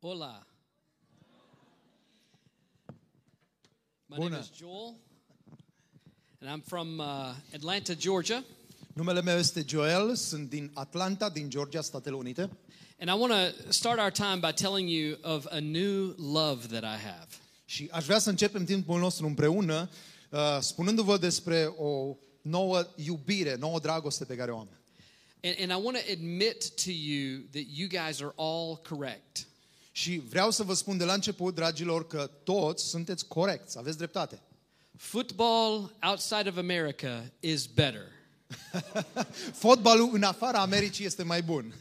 Hola. My Bună. name is Joel, and I'm from uh, Atlanta, Georgia. Numele meu este Joel, sunt din Atlanta, din Georgia, Statele Unite. And I want to start our time by telling you of a new love that I have. Și aș vrea să începem timpul nostru împreună, uh, spunându-vă despre o nouă iubire, nouă dragoste pe care o am. And, and I want to admit to you that you guys are all correct. Și vreau să vă spun de la început, dragilor, că toți sunteți corecți, aveți dreptate. Football outside of America is better. Fotbalul în afara Americii este mai bun.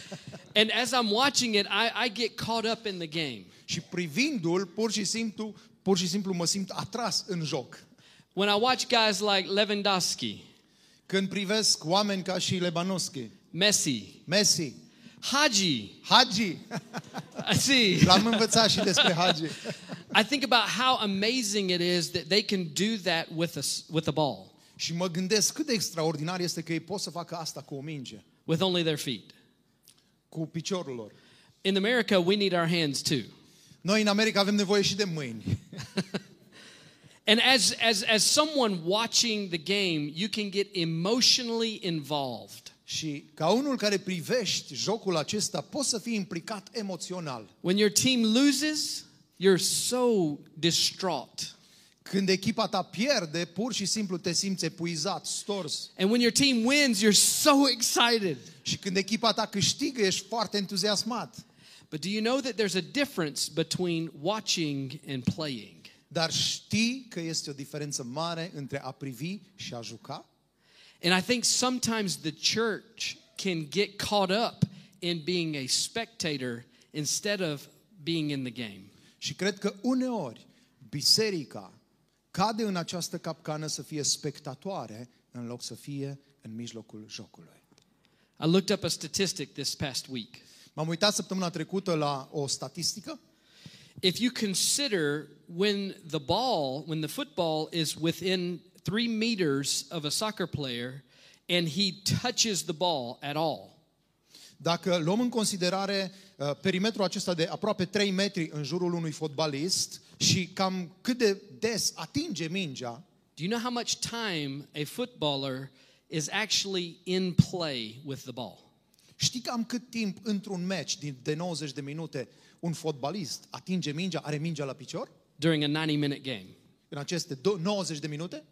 And as I'm watching it, I, I get caught up in the game. și privindu-l, pur și simplu, pur și simplu mă simt atras în joc. When I watch guys like Lewandowski, Când privesc oameni ca și Lebanovski, Messi, Messi, Haji, Haji. I see. l-am învățat și despre Hagi. I think about how amazing it is that they can do that with a, with a ball, Și mă gândesc cât de extraordinar este că ei pot să facă asta cu o minge, with only their feet. cu piciorul lor. In America, we need our hands too. Noi în America avem nevoie și de mâini. And as, as, as someone watching the game, you can get emotionally involved. Și ca unul care privești jocul acesta, poți să fii implicat emoțional. When your team loses, you're so distraught. Când echipa ta pierde, pur și simplu te simți epuizat, stors. And when your team wins, you're so excited. Și când echipa ta câștigă, ești foarte entuziasmat. But do you know that there's a difference between watching and playing? Dar știi că este o diferență mare între a privi și a juca? And I think sometimes the church can get caught up in being a spectator instead of being in the game. Și cred că uneori biserica cade în această capcană să fie spectatoare în loc să fie în mijlocul jocului. I looked up a statistic this past week. M-am uitat săptămâna trecută la o statistică If you consider when the ball, when the football is within three meters of a soccer player and he touches the ball at all, Dacă luăm în considerare uh, perimetrul acesta de aproape 3 metri în jurul unui fotbalist și cam cât de des atinge mingea, do you know how much time a footballer is actually in play with the ball? știi cam cât timp într-un meci din- de 90 de minute un fotbalist atinge mingea, are mingea la picior? During a 90 minute game. În aceste do- 90 de minute?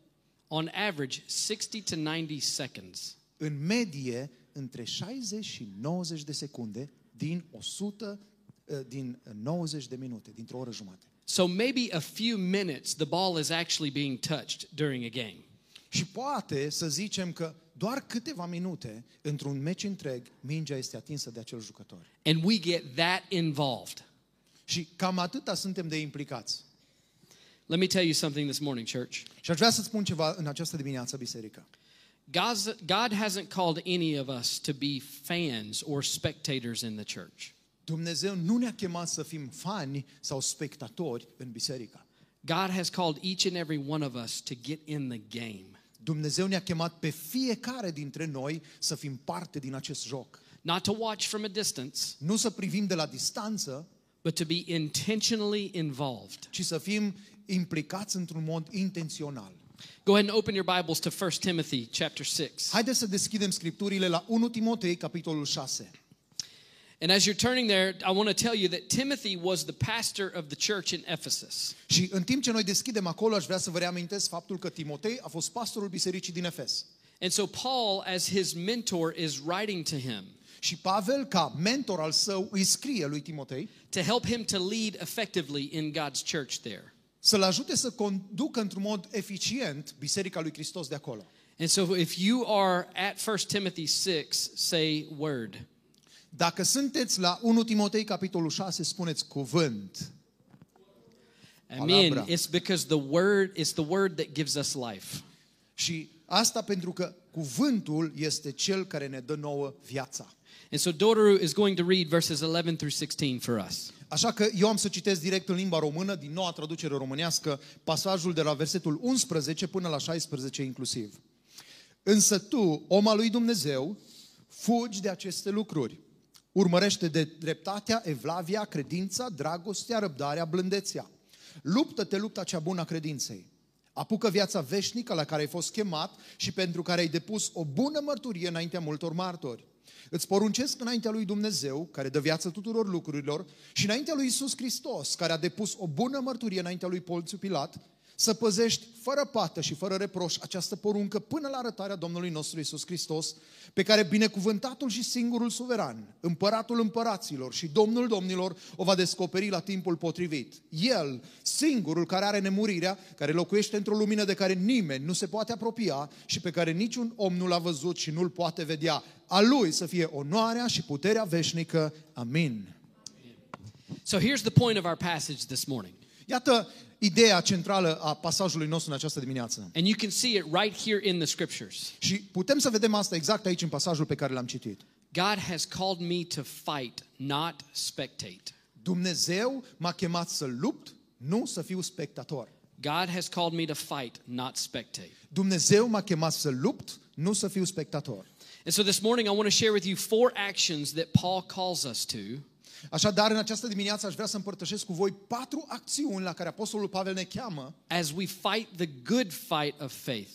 On average, 60 to 90 seconds. În medie, între 60 și 90 de secunde din 100, uh, din 90 de minute, dintr-o oră jumate. So maybe a few minutes the ball is actually being touched during a game. Și poate să zicem că doar câteva minute, într-un meci întreg, mingea este atinsă de acel jucător. And we get that involved. Și cam atâta suntem de implicați. Let me tell you something this morning, church. Și aș vrea să spun ceva în această dimineață, biserică. God's, God hasn't called any of us to be fans or spectators in the church. Dumnezeu nu ne-a chemat să fim fani sau spectatori în biserică. God has called each and every one of us to get in the game, Dumnezeu ne-a chemat pe fiecare dintre noi să fim parte din acest joc. not to watch from a distance, Nu să privim de la distanță, but to be intentionally involved. ci să fim implicați într-un mod intențional. Go ahead and open your Bibles to 1 Timothy chapter 6. Haideți să deschidem scripturile la 1 Timotei, capitolul 6. And as you're turning there, I want to tell you that Timothy was the pastor of the church in Ephesus. Și în timp ce noi deschidem acolo, aș vrea să vă reamintesc faptul că Timotei a fost pastorul bisericii din Efes. And so Paul, as his mentor, is writing to him Și Pavel, ca mentor al său, îi scrie lui Timotei to help him to lead effectively in God's church there. să-l ajute să conducă într-un mod eficient Biserica lui Hristos de acolo. And so if you are at 1 Timothy 6, say word. Dacă sunteți la 1 Timotei, capitolul 6, spuneți cuvânt. Amen. Palabra. It's because the word it's the word that gives us life. Și asta pentru că cuvântul este cel care ne dă nouă viața. And so Dodoru is going to read verses 11 through 16 for us. Așa că eu am să citesc direct în limba română, din noua traducere românească, pasajul de la versetul 11 până la 16 inclusiv. Însă tu, om al lui Dumnezeu, fugi de aceste lucruri. Urmărește de dreptatea, evlavia, credința, dragostea, răbdarea, blândețea. Luptă-te lupta cea bună a credinței. Apucă viața veșnică la care ai fost chemat și pentru care ai depus o bună mărturie înaintea multor martori. Îți poruncesc înaintea lui Dumnezeu, care dă viață tuturor lucrurilor, și înaintea lui Isus Hristos, care a depus o bună mărturie înaintea lui Ponțiu Pilat, să păzești fără pată și fără reproș această poruncă până la arătarea Domnului nostru Isus Hristos, pe care binecuvântatul și singurul suveran, împăratul împăraților și Domnul domnilor o va descoperi la timpul potrivit. El, singurul care are nemurirea, care locuiește într-o lumină de care nimeni nu se poate apropia și pe care niciun om nu l-a văzut și nu-l poate vedea. A lui să fie onoarea și puterea veșnică. Amin. So here's the point of our passage this morning. Iată ideea centrală a pasajului nostru în această dimineață. And you can see it right here in the scriptures. Și putem să vedem asta exact aici în pasajul pe care l-am citit. God has called me to fight, not spectate. Dumnezeu m-a chemat să lupt, nu să fiu spectator. God has called me to fight, not spectate. Dumnezeu m-a chemat să lupt, nu să fiu spectator. And so this morning I want to share with you four actions that Paul calls us to Așadar, în această dimineață aș vrea să împărtășesc cu voi patru acțiuni la care Apostolul Pavel ne cheamă as we fight the good fight of faith.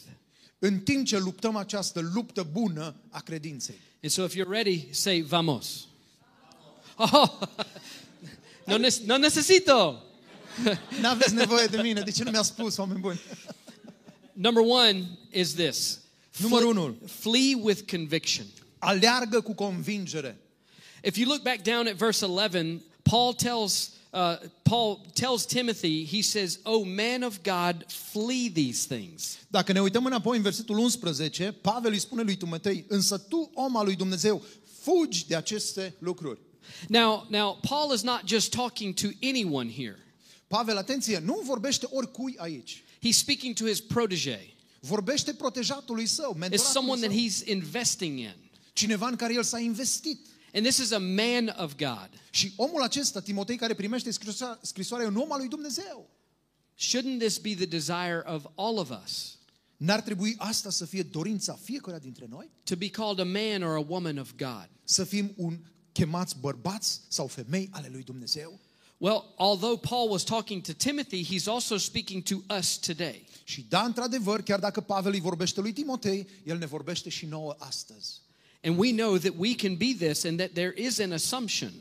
în timp ce luptăm această luptă bună a credinței. And so if you're ready, say vamos. Oh, no, ne- no necesito. N-aveți nevoie de mine, de ce nu mi-a spus, oameni buni? Number one is this. Numărul Fle- unu. Flee with conviction. Aleargă cu convingere. If you look back down at verse 11, Paul tells uh, Paul tells Timothy, he says, "Oh man of God, flee these things." Dacă ne uităm înapoi în versetul 11, Pavel îi spune lui Timotei, însă tu, om al lui Dumnezeu, fugi de aceste lucruri. Now, now Paul is not just talking to anyone here. Pavel, atenție, nu vorbește oricui aici. He's speaking to his protege. Vorbește protejatului său, It's mentoratului someone that său. he's investing in. Cineva în care el s-a investit. And this is a man of God. Și omul acesta, Timotei, care primește scrisoarea, scrisoarea e un om al lui Dumnezeu. Shouldn't this be the desire of all of us? N-ar trebui asta să fie dorința fiecăruia dintre noi? To be called a man or a woman of God? Să fim un chemați bărbați sau femei ale lui Dumnezeu? Well, although Paul was talking to Timothy, he's also speaking to us today. Și da, într-adevăr, chiar dacă Pavel îi vorbește lui Timotei, el ne vorbește și nouă astăzi. And we know that we can be this and that there is an assumption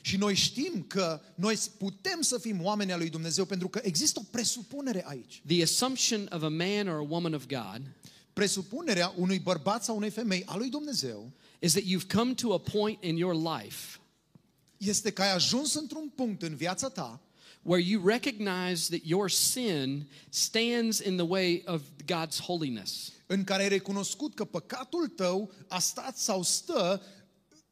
Și noi știm că noi putem să fim oameni al lui Dumnezeu pentru că există o presupunere aici. the assumption of a man or a woman of God Presupunerea unui bărbat sau unei femei al lui Dumnezeu is that you've come to a point in your life este că ai ajuns într-un punct în viața ta where you recognize that your sin stands in the way of God's holiness. în care ai recunoscut că păcatul tău a stat sau stă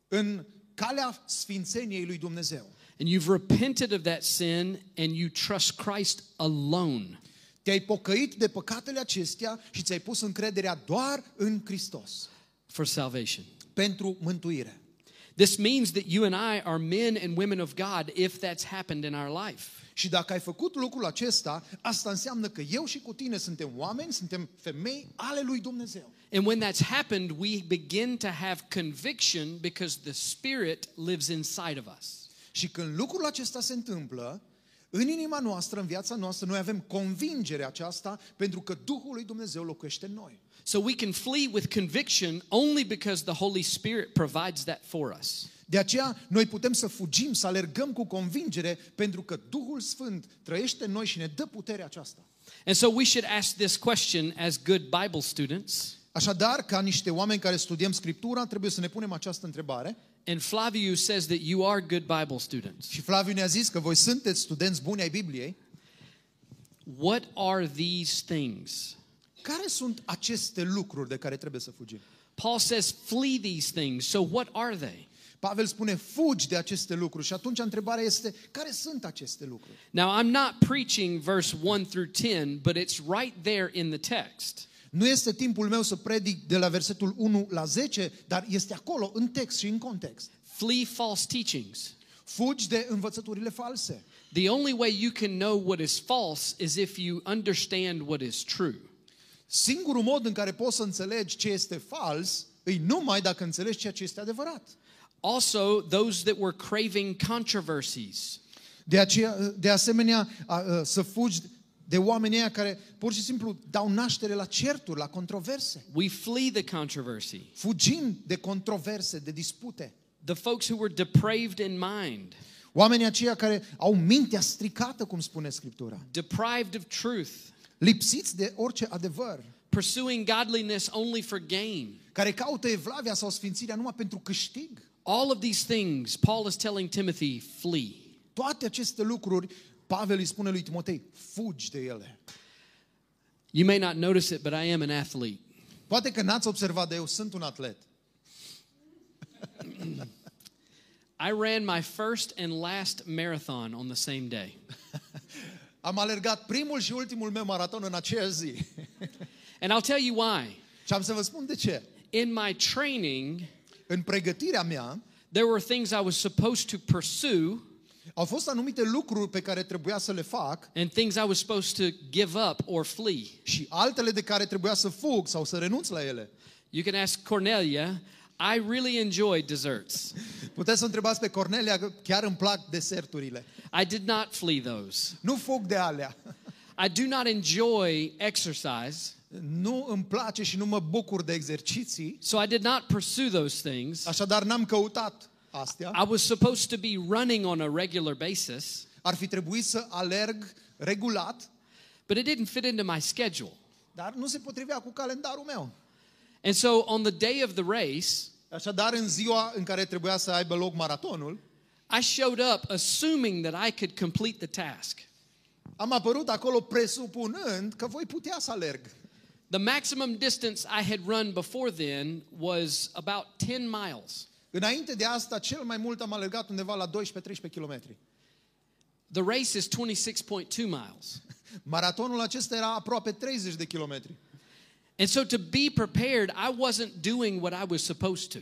în calea sfințeniei lui Dumnezeu. And you've repented of that sin and you trust Christ alone. Te-ai pocăit de păcatele acestea și ți-ai pus încrederea doar în Hristos for salvation. pentru mântuire. This means that you and I are men and women of God if that's happened in our life. Și dacă ai făcut lucrul acesta, asta înseamnă că eu și cu tine suntem oameni, suntem femei ale lui Dumnezeu. And when that's happened, we begin to have conviction because the Spirit lives inside of us. Și când lucrul acesta se întâmplă, în inima noastră, în viața noastră, noi avem convingerea aceasta pentru că Duhul lui Dumnezeu locuiește în noi. So we can flee with conviction only because the Holy Spirit provides that for us. De aceea, noi putem să fugim, să alergăm cu convingere, pentru că Duhul Sfânt trăiește în noi și ne dă puterea aceasta. And so we should ask this question as good Bible students. Așadar, ca niște oameni care studiem Scriptura, trebuie să ne punem această întrebare. And Flavius says that you are good Bible students. Și Flaviu ne-a zis că voi sunteți studenți buni ai Bibliei. What are these things? Care sunt aceste lucruri de care trebuie să fugim? Paul says, flee these things. So what are they? Pavel spune, fugi de aceste lucruri. Și atunci întrebarea este, care sunt aceste lucruri? Now, I'm not preaching verse 1 through 10, but it's right there in the text. Nu este timpul meu să predic de la versetul 1 la 10, dar este acolo, în text și în context. Flee false teachings. Fugi de învățăturile false. The only way you can know what is false is if you understand what is true. Singurul mod în care poți să înțelegi ce este fals, îi numai dacă înțelegi ceea ce este adevărat. Also, those that were craving controversies. De, aceea, de asemenea, a, a, să fugi de oamenii ăia care pur și simplu dau naștere la certuri, la controverse. We flee the controversy. Fugim de controverse, de dispute. The folks who were depraved in mind, Oamenii aceia care au mintea stricată, cum spune Scriptura. deprived of truth, Lipsiți de orice adevăr. pursuing godliness only for gain. Care caută evlavia sau sfințirea numai pentru câștig. All of these things, Paul is telling Timothy, flee. Toate aceste lucruri, Pavel îi spune lui Timotei, fugi de ele. You may not notice it, but I am an athlete. Poate că n-ați observat, dar eu sunt un atlet. I ran my first and last marathon on the same day. Am alergat primul și ultimul meu maraton în aceeași zi. And I'll tell you why. și am să vă spun de ce. In my training, În pregătirea mea, there were things I was supposed to pursue au fost anumite lucruri pe care trebuia să le fac and things I was supposed to give up or flee. și altele de care trebuia să fug sau să renunț la ele. You can ask Cornelia, I really enjoy desserts. Puteți să întrebați pe Cornelia că chiar îmi plac deserturile. I did not flee those. Nu fug de alea. I do not enjoy exercise, Nu îmi place și nu mă bucur de exerciții, so I did not pursue those things. așadar n-am căutat astea. I was supposed to be running on a regular basis, Ar fi trebuit să alerg regulat, but it didn't fit into my schedule. dar nu se potrivea cu calendarul meu. And so on the day of the race, Așadar, în ziua în care trebuia să aibă loc maratonul, I showed up assuming that I could complete the task. am apărut acolo presupunând că voi putea să alerg. The maximum distance I had run before then was about 10 miles. Înainte de asta, cel mai mult am alergat undeva la 12-13 km. The race is 26.2 miles. Maratonul acesta era aproape 30 de kilometri. And so to be prepared, I wasn't doing what I was supposed to.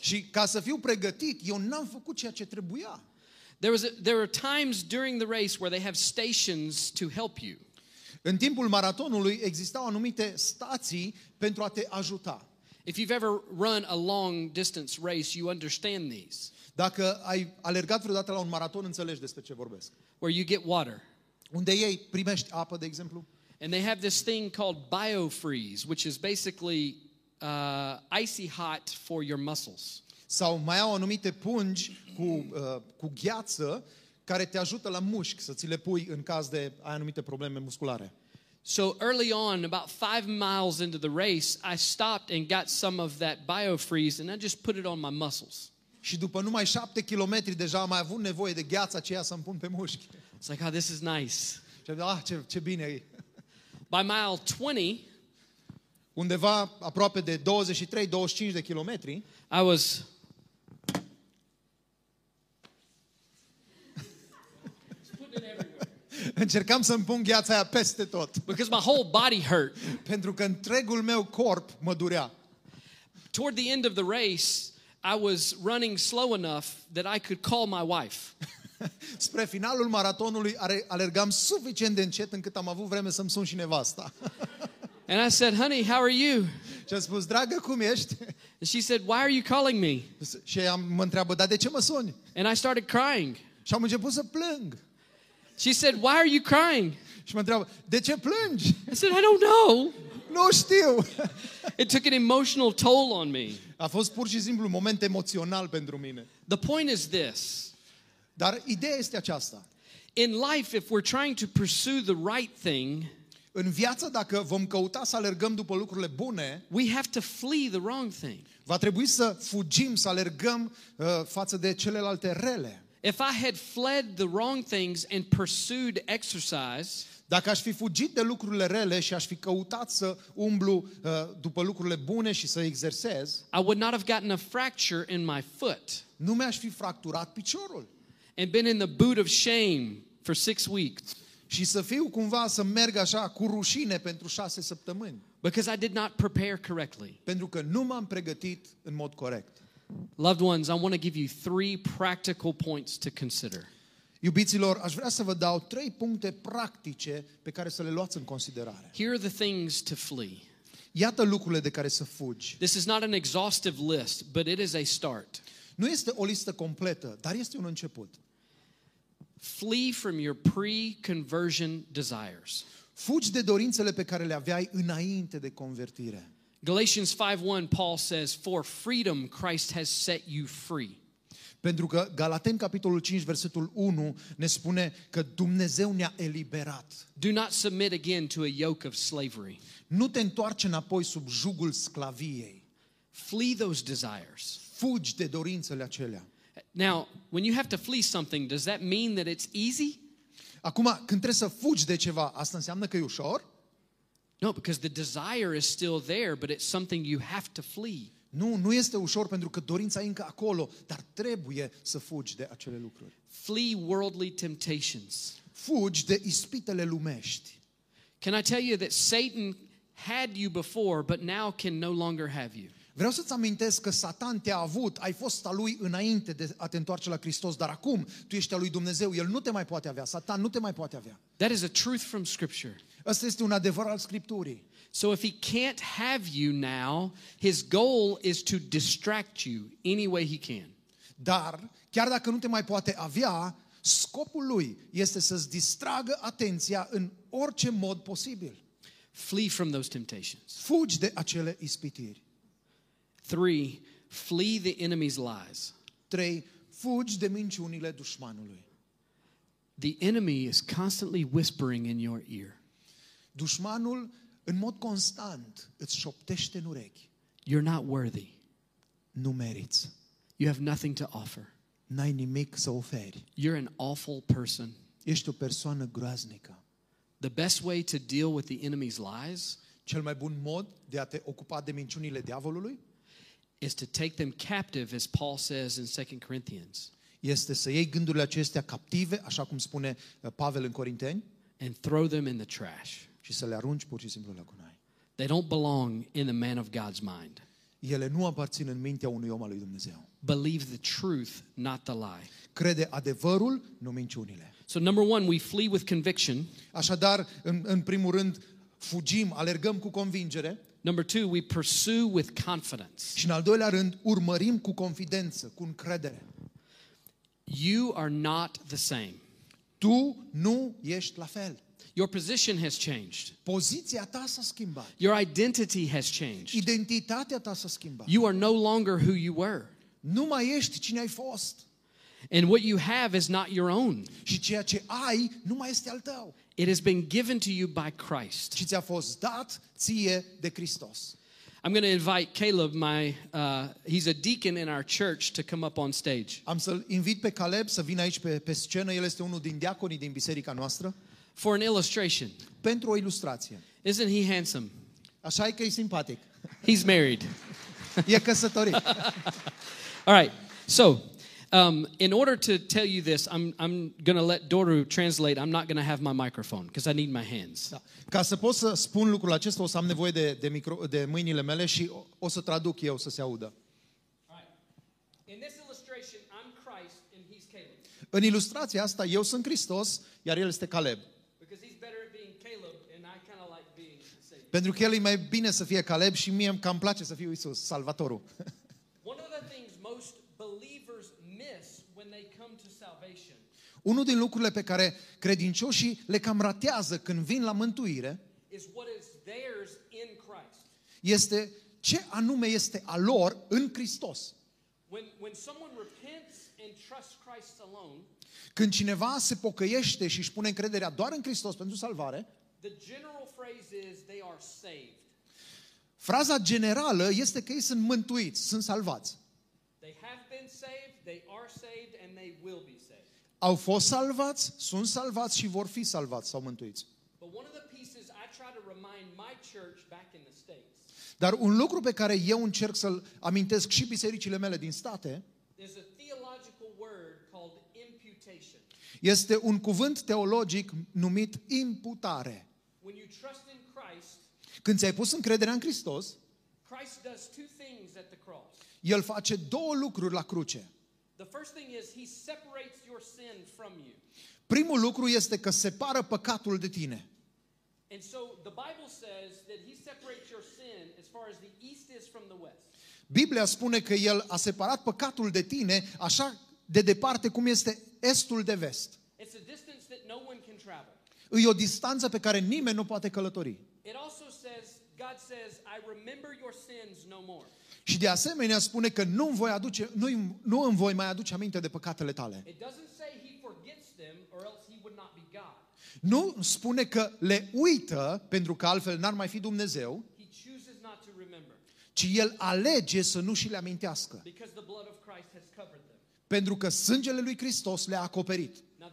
Și ca să fiu pregătit, eu n-am făcut ceea ce trebuia. There, was a, there are times during the race where they have stations to help you. În timpul maratonului existau anumite stații pentru a te ajuta. If you've ever run a long distance race, you understand these, Dacă ai alergat vreodată la un maraton, înțelegi despre ce vorbesc. where you get water. Unde ei primești apă, de exemplu, And they have this thing called biofreeze, which is basically uh, icy hot for your muscles. sau mai au anumite pungi cu, uh, cu gheață care te ajută la mușchi să ți le pui în caz de ai anumite probleme musculare. So early on, about five miles into the race, I stopped and got some of that biofreeze and I just put it on my muscles. Și după numai șapte kilometri deja am mai avut nevoie de gheața aceea să-mi pun pe mușchi. It's like, oh, this is nice. Și am zis, ah, ce, ce bine e. By mile 20, Undeva aproape de 23-25 de kilometri, I was încercam să-mi pun gheața aia peste tot. because my whole body hurt. Pentru că întregul meu corp mă durea. Toward the end of the race, I was running slow enough that I could call my wife. Spre finalul maratonului are- alergam suficient de încet încât am avut vreme să-mi sun și nevasta. And I said, honey, how are you? și am spus, dragă, cum ești? And she said, why are you calling me? și ea mă întreabă, dar de ce mă suni? And I started crying. Și am început să plâng. She said, why are you crying? Și mă întreabă, de ce plângi? I said, I don't know. nu știu. It took an emotional toll on me. A fost pur și simplu un moment emoțional pentru mine. The point is this Dar ideea este aceasta. in life, if we're trying to pursue the right thing, În viață, dacă vom căuta să alergăm după lucrurile bune, we have to flee the wrong thing. va trebui să fugim, să alergăm uh, față de celelalte rele. If I had fled the wrong things and pursued exercise, Dacă aș fi fugit de lucrurile rele și aș fi căutat să umblu uh, după lucrurile bune și să exersez, I would not have gotten a fracture in my foot nu mi-aș fi fracturat piciorul. and been in the boot of shame for six weeks Și să fiu cumva să merg așa cu rușine pentru șase săptămâni. because I did not prepare correctly. Pentru că nu m-am pregătit în mod corect. Loved ones, I want to give you three practical points to consider. Iubiților, aș vrea să vă dau trei puncte practice pe care să le luați în considerare. Here are the things to flee. Iată lucrurile de care să fugi. This is not an exhaustive list, but it is a start. Nu este o listă completă, dar este un început. Flee from your pre-conversion desires. Fugi de dorințele pe care le aveai înainte de convertire. Galatians 5:1 Paul says, "For freedom Christ has set you free." Pentru că Galaten, capitolul 5, versetul 1, ne spune că Dumnezeu ne-a eliberat. Do not submit again to a yoke of slavery. Nu te întoarce înapoi sub jugul sclaviei. Flee those desires. Fugi de dorințele acelea. Now, when you have to flee something, does that mean that it's easy? Acum, când trebuie să fugi de ceva, asta înseamnă că e ușor? No, because the desire is still there, but it's something you have to flee. Nu, nu este ușor pentru că dorința e încă acolo, dar trebuie să fugi de acele lucruri. Flee worldly temptations. Fugi de ispitele lumești. Can I tell you that Satan had you before, but now can no longer have you? Vreau să-ți amintesc că Satan te-a avut, ai fost a lui înainte de a te întoarce la Hristos, dar acum tu ești a lui Dumnezeu, el nu te mai poate avea, Satan nu te mai poate avea. That is a truth from Scripture. Ăsta este un adevăr al Scripturii. So if he can't have you now, his goal is to distract you any way he can. Dar, chiar dacă nu te mai poate avea, scopul lui este să-ți distragă atenția în orice mod posibil. Flee from those temptations. Fugi de acele ispitiri. Three, flee the enemy's lies. 3. Fugi de minciunile dușmanului. The enemy is constantly whispering in your ear. Dușmanul, în mod constant, îți șoptește în urechi. You're not worthy. Nu meriți. You have nothing to offer. N-ai nimic să oferi. You're an awful person. Ești o persoană groaznică. The best way to deal with the enemy's lies Cel mai bun mod de a te ocupa de minciunile diavolului is to take them captive, as Paul says in 2 Corinthians, este să iei gândurile acestea captive, așa cum spune uh, Pavel în Corinteni, and throw them in the trash. Și să le arunci pur și simplu la gunoi. They don't belong in the man of God's mind. Ele nu aparțin în mintea unui om al lui Dumnezeu. Believe the truth, not the lie. Crede adevărul, nu minciunile. So, number one, we flee with conviction. Așadar, în, în primul rând, fugim, alergăm cu convingere Number two, we pursue with confidence. și în al doilea rând, urmărim cu confidență, cu încredere. You are not the same. Tu nu ești la fel. Your position has changed. Poziția ta s-a schimbat. Your identity has changed. Identitatea ta s-a schimbat. You are no longer who you were. Nu mai ești cine ai fost. And what you have is not your own. Și ceea ce ai nu mai este al tău. It has been given to you by Christ. Și ți-a fost dat ție de Hristos. I'm going to invite Caleb, my uh, he's a deacon in our church, to come up on stage Am să-l invit pe Caleb să vină aici pe, pe scenă. El este unul din diaconii din biserica noastră. For an illustration. Pentru o ilustrație. Isn't he handsome? Așa e că e simpatic. He's married. E căsătorit. All right. So, um, in order to tell you this, I'm, I'm going to let Doru translate. I'm not going to have my microphone because I need my hands. Da. Ca să pot să spun lucrul acesta, o să am nevoie de, de, micro, de mâinile mele și o, o să traduc eu să se audă. All right. In this illustration, I'm Christ and he's Caleb În ilustrația asta, eu sunt Hristos, iar el este Caleb. because he's better at being Caleb and I kind of like being Savior. Pentru că el e mai bine să fie Caleb și mie cam place să fiu Isus, Salvatorul. One of the things most believers miss when they come to salvation Unul din lucrurile pe care credincioșii le cam ratează când vin la mântuire is what is theirs in Christ. este ce anume este a lor în Hristos. When, when someone repents and trusts Christ alone, Când cineva se pocăiește și își pune încrederea doar în Hristos pentru salvare, the general phrase is they are saved. fraza generală este că ei sunt mântuiți, sunt salvați. They have been saved, they are saved, and they will be saved. Au fost salvați, sunt salvați și vor fi salvați sau mântuiți. But one of the pieces I try to remind my church back in the States Dar un lucru pe care eu încerc să-l amintesc și bisericile mele din state is a theological word called imputation. este un cuvânt teologic numit imputare. When you trust in Christ, Când ți-ai pus încrederea în Hristos, Christ does two things at the cross. El face două lucruri la cruce. The first thing is he separates your sin from you. Primul lucru este că separă păcatul de tine. And so the Bible says that he separates your sin as far as the east is from the west. Biblia spune că El a separat păcatul de tine așa de departe cum este estul de vest. It's a distance that no one can travel. E o distanță pe care nimeni nu poate călători. It also says, God says, I remember your sins no more. Și de asemenea spune că nu îmi voi, aduce, nu, nu îmi voi mai aduce aminte de păcatele tale. It doesn't say he forgets them or else he would not be God. Nu spune că le uită, pentru că altfel n-ar mai fi Dumnezeu, He chooses not to remember ci El alege să nu și le amintească. because the blood of Christ has covered them. Pentru că sângele lui Hristos le-a acoperit. Now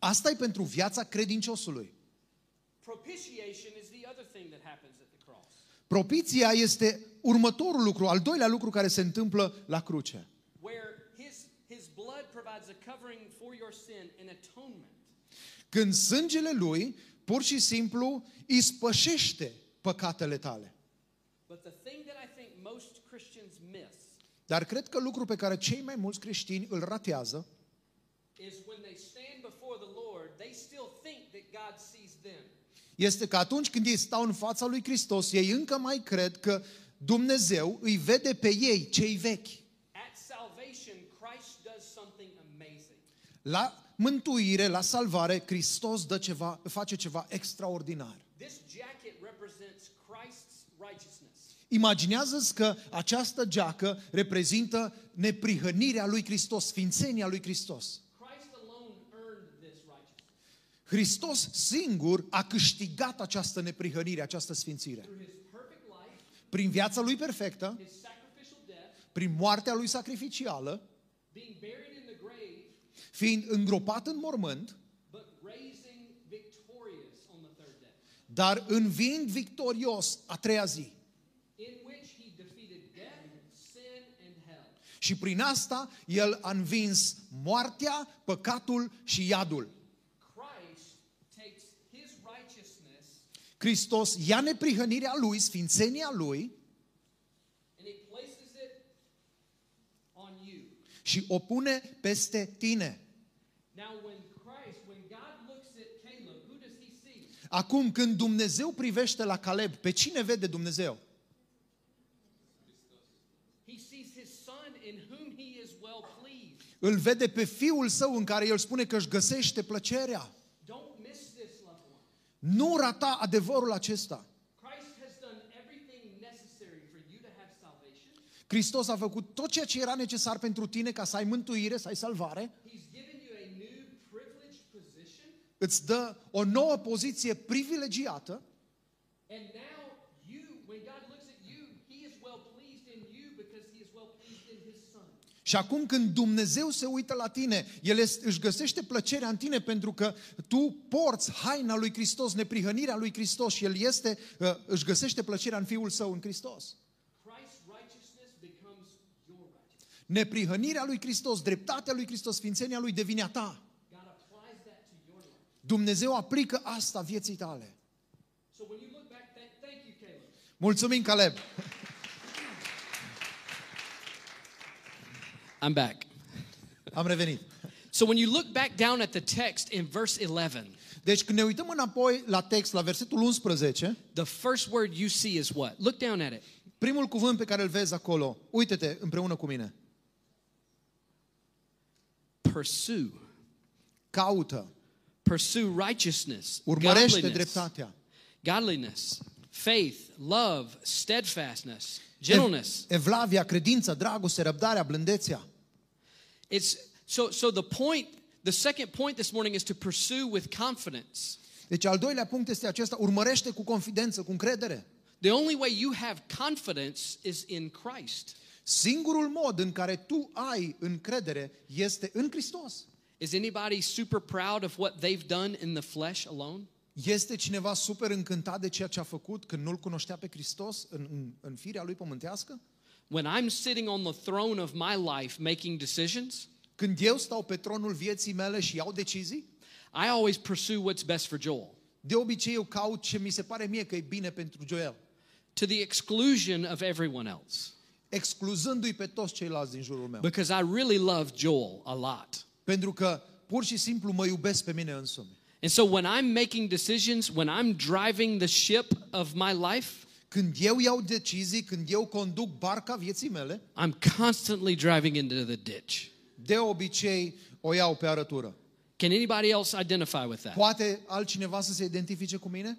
that's for the life of a believer. Asta e pentru viața credinciosului. Propitiation is the other thing that happens at the cross. Propiția este următorul lucru, al doilea lucru care se întâmplă la cruce. Where his, his blood provides a covering for your sin and atonement. Când sângele lui pur și simplu ispășește păcatele tale. But the thing that I think most Christians miss Dar cred că lucru pe care cei mai mulți creștini îl ratează is when they stand before the Lord, they still think that God sees them. Este că atunci când ei stau în fața lui Hristos, ei încă mai cred că Dumnezeu îi vede pe ei, cei vechi. At salvation, Christ does something amazing. La mântuire, la salvare, Hristos dă ceva, face ceva extraordinar. This jacket represents Christ's righteousness. Imaginează-ți că această geacă reprezintă neprihănirea lui Hristos, sfințenia lui Hristos. Christ alone earned this righteousness. Hristos singur a câștigat această neprihănire, această sfințire. Through his perfect life, Prin viața lui perfectă, his sacrificial death, prin moartea lui sacrificială, being buried in the grave, fiind îngropat în mormânt, but raising victorious on the third day, dar învind victorios a treia zi. in which he defeated death, sin, and hell. Și prin asta el a învins moartea, păcatul și iadul. Christ takes his righteousness Hristos ia neprihănirea lui, sfințenia lui and he places it on you. și o pune peste tine. Now, when Christ, when God looks at Caleb, who does he see? Acum, când Dumnezeu privește la Caleb, pe cine vede Dumnezeu? He sees his son in whom he is well pleased. Îl vede pe fiul său în care el spune că își găsește plăcerea. Don't miss this, loved one. Nu rata adevărul acesta. Christ has done everything necessary for you to have salvation. Hristos a făcut tot ceea ce era necesar pentru tine ca să ai mântuire, să ai salvare. He's given you a new privileged position. Îți dă o nouă poziție privilegiată And now you, when God looks at you, he is well pleased in you because he is well pleased in his son. Și acum când Dumnezeu se uită la tine, El este- își găsește plăcerea în tine pentru că tu porți haina lui Hristos, neprihănirea lui Hristos și El este, uh, își găsește plăcerea în Fiul Său, în Hristos. Christ's righteousness becomes your righteousness. Neprihănirea lui Hristos, dreptatea lui Hristos, sfințenia lui devine a ta. God applies that to your life. Dumnezeu aplică asta vieții tale. So when you look back, thank, thank you, Caleb. Mulțumim, Caleb! I'm back. Am revenit. So when you look back down at the text in verse 11, Deci când ne uităm înapoi la text, la versetul 11, the first word you see is what? Look down at it. primul cuvânt pe care îl vezi acolo, uite-te împreună cu mine, Pursue. caută, Pursue righteousness, urmărește godliness, dreptatea, godliness, faith, love, steadfastness, gentleness. evlavia, credința, dragoste, răbdarea, blândețea. It's so so the point, the second point this morning is to pursue with confidence. Deci al doilea punct este acesta, urmărește cu confidență, cu încredere. The only way you have confidence is in Christ. Singurul mod în care tu ai încredere este în Hristos. Is anybody super proud of what they've done in the flesh alone? Este cineva super încântat de ceea ce a făcut când nu-L cunoștea pe Hristos în, în, în firea Lui pământească? When I'm sitting on the throne of my life making decisions, Când eu stau pe tronul vieții mele și iau decizii, I always pursue what's best for Joel, de obicei eu caut ce mi se pare mie că e bine pentru Joel, to the exclusion of everyone else. excluzându-i pe toți ceilalți din jurul meu. Because I really love Joel a lot. Pentru că pur și simplu mă iubesc pe mine însumi. And so when I'm making decisions, when I'm driving the ship of my life, când eu iau decizii, când eu conduc barca vieții mele, I'm constantly driving into the ditch. de obicei o iau pe arătură. Can anybody else identify with that? Poate altcineva să se identifice cu mine?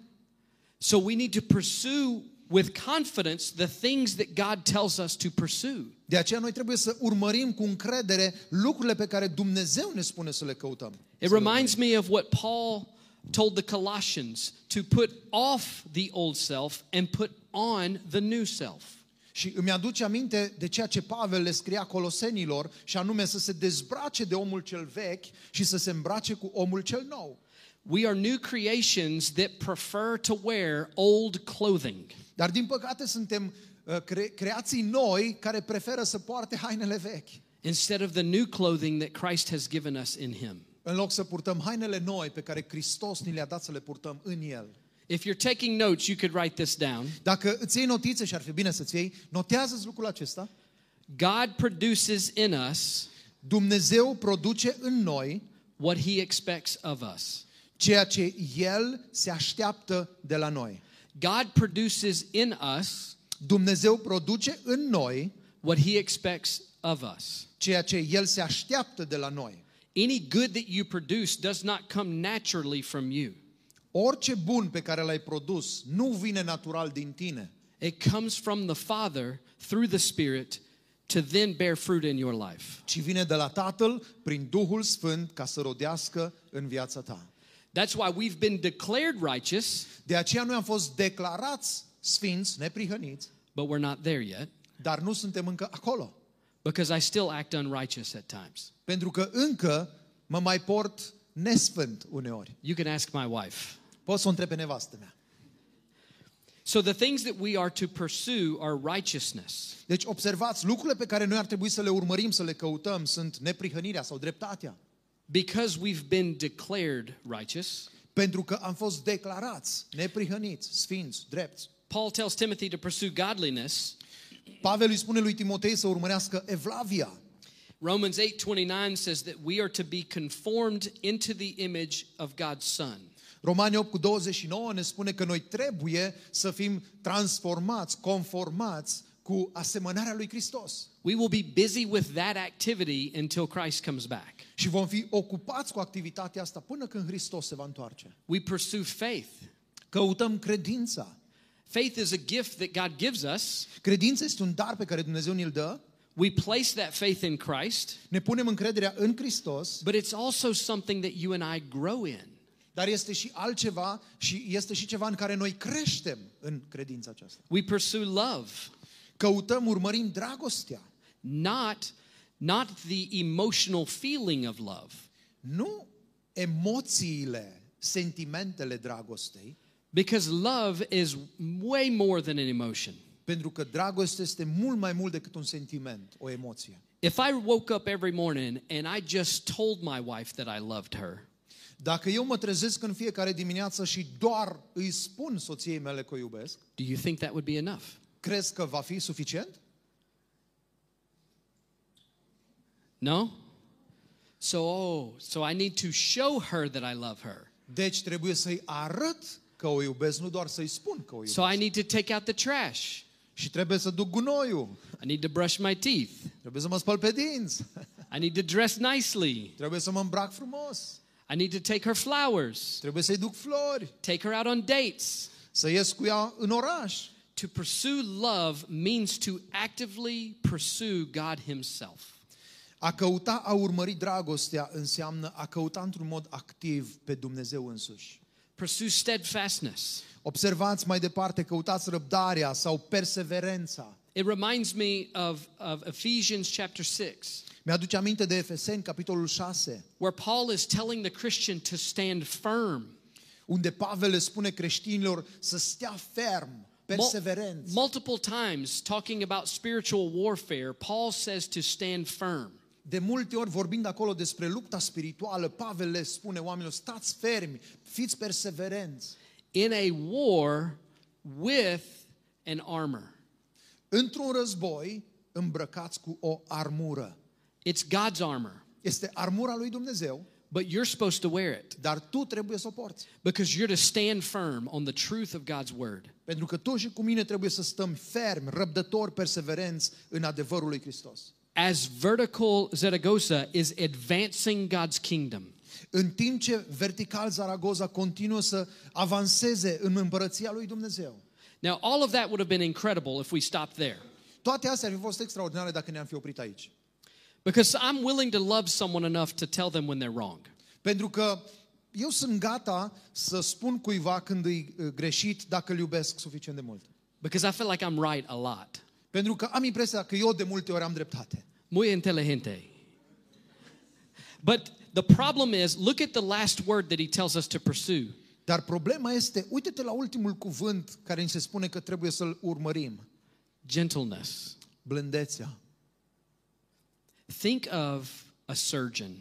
So we need to pursue with confidence the things that God tells us to pursue. De aceea noi trebuie să urmărim cu încredere lucrurile pe care Dumnezeu ne spune să le căutăm. It Să le reminds me of what Paul told the Colossians to put off the old self and put on the new self. Și îmi aduce aminte de ceea ce Pavel le scria colosenilor și anume să se dezbrace de omul cel vechi și să se îmbrace cu omul cel nou. We are new creations that prefer to wear old clothing. Dar din păcate suntem uh, cre- creații noi care preferă să poarte hainele vechi. instead of the new clothing that Christ has given us in Him. În loc să purtăm hainele noi pe care Hristos ni le-a dat să le purtăm în El. If you're taking notes, you could write this down. Dacă îți iei notițe și ar fi bine să-ți iei, notează lucrul acesta. God produces in us Dumnezeu produce în noi what He expects of us. ceea ce El se așteaptă de la noi. God produces in us Dumnezeu produce în noi what He expects of us. ceea ce El se așteaptă de la noi. Any good that you produce does not come naturally from you. Orice bun pe care l-ai produs nu vine natural din tine, It comes from the Father through the Spirit to then bear fruit in your life. ci vine de la Tatăl prin Duhul Sfânt ca să rodească în viața ta. That's why we've been declared righteous, De aceea noi am fost declarați sfinți, neprihăniți, but we're not there yet dar nu suntem încă acolo. Because I still act unrighteous at times. Pentru că încă mă mai port nesfânt uneori. You can ask my wife. Poți să o întreb pe nevastă mea. So the things that we are to pursue are righteousness. Deci observați, lucrurile pe care noi ar trebui să le urmărim, să le căutăm, sunt neprihănirea sau dreptatea. Because we've been declared righteous, Pentru că am fost declarați neprihăniți, sfinți, drepți. Paul tells Timothy to pursue godliness. Pavel îi spune lui Timotei să urmărească evlavia. Romans 8:29 says that we are to be conformed into the image of God's son. Romani 8 cu 29 ne spune că noi trebuie să fim transformați, conformați cu asemănarea lui Hristos. We will be busy with that activity until Christ comes back. Și vom fi ocupați cu activitatea asta până când Hristos se va întoarce. We pursue faith. Căutăm credința. Faith is a gift that God gives us. Credința este un dar pe care Dumnezeu ni-l dă. We place that faith in Christ, Ne punem încrederea în Hristos, but it's also something that you and I grow in. dar este și altceva și este și ceva în care noi creștem în credința aceasta. We pursue love, Căutăm, urmărim dragostea. not not the emotional feeling of love, Nu emoțiile, sentimentele dragostei, because love is way more than an emotion. pentru că dragostea este mult mai mult decât un sentiment, o emoție. If I woke up every morning and I just told my wife that I loved her, Dacă eu mă trezesc în fiecare dimineață și doar îi spun soției mele că o iubesc, do you think that would be enough? crezi că va fi suficient? No? So, oh, so I need to show her that I love her. Deci trebuie să-i arăt că o iubesc, nu doar să-i spun că o iubesc. So I need to take out the trash. Și trebuie să duc gunoiul, I need to brush my teeth. trebuie să mă spăl pe dinți, I need to dress nicely. trebuie să mă îmbrac frumos, I need to take her flowers, trebuie să-i duc flori, take her out on dates. să ies cu ea în oraș. To pursue love means to actively pursue God Himself. A căuta, a urmări dragostea înseamnă a căuta într-un mod activ pe Dumnezeu însuși. Pursue steadfastness. Observați mai departe, căutați răbdarea sau perseverența. It reminds me of, of Ephesians chapter 6, Mi-aduce aminte de Efeseni, capitolul 6, where Paul is telling the Christian to stand firm. unde Pavel le spune creștinilor să stea ferm, Mul- perseverenți. multiple times, talking about spiritual warfare, Paul says to stand firm. De multe ori, vorbind acolo despre lupta spirituală, Pavel le spune oamenilor, stați fermi, fiți perseverenți. in a war with an armor. Într-un război, îmbrăcați cu o armură. It's God's armor. Este armura lui Dumnezeu, But you're supposed to wear it dar tu trebuie să o porți. because you're to stand firm on the truth of God's word. Pentru că tu și cu mine trebuie să stăm fermi, răbdători, perseverenți în adevărul lui Hristos. As vertical Zaragoza is advancing God's kingdom, În timp ce vertical Zaragoza continuă să avanseze în împărăția lui Dumnezeu. now all of that would have been incredible if we stopped there. Toate astea ar fi fost extraordinare dacă ne-am fi oprit aici. Because I'm willing to love someone enough to tell them when they're wrong. Pentru că eu sunt gata să spun cuiva când e uh, greșit dacă îl iubesc suficient de mult. Because I feel like I'm right a lot. Pentru că am impresia că eu de multe ori am dreptate. Muy inteligente. But the problem is, look at the last word that he tells us to pursue. Dar problema este, uite-te la ultimul cuvânt care ni se spune că trebuie să-l urmărim. Gentleness. Blândețea. Think of a surgeon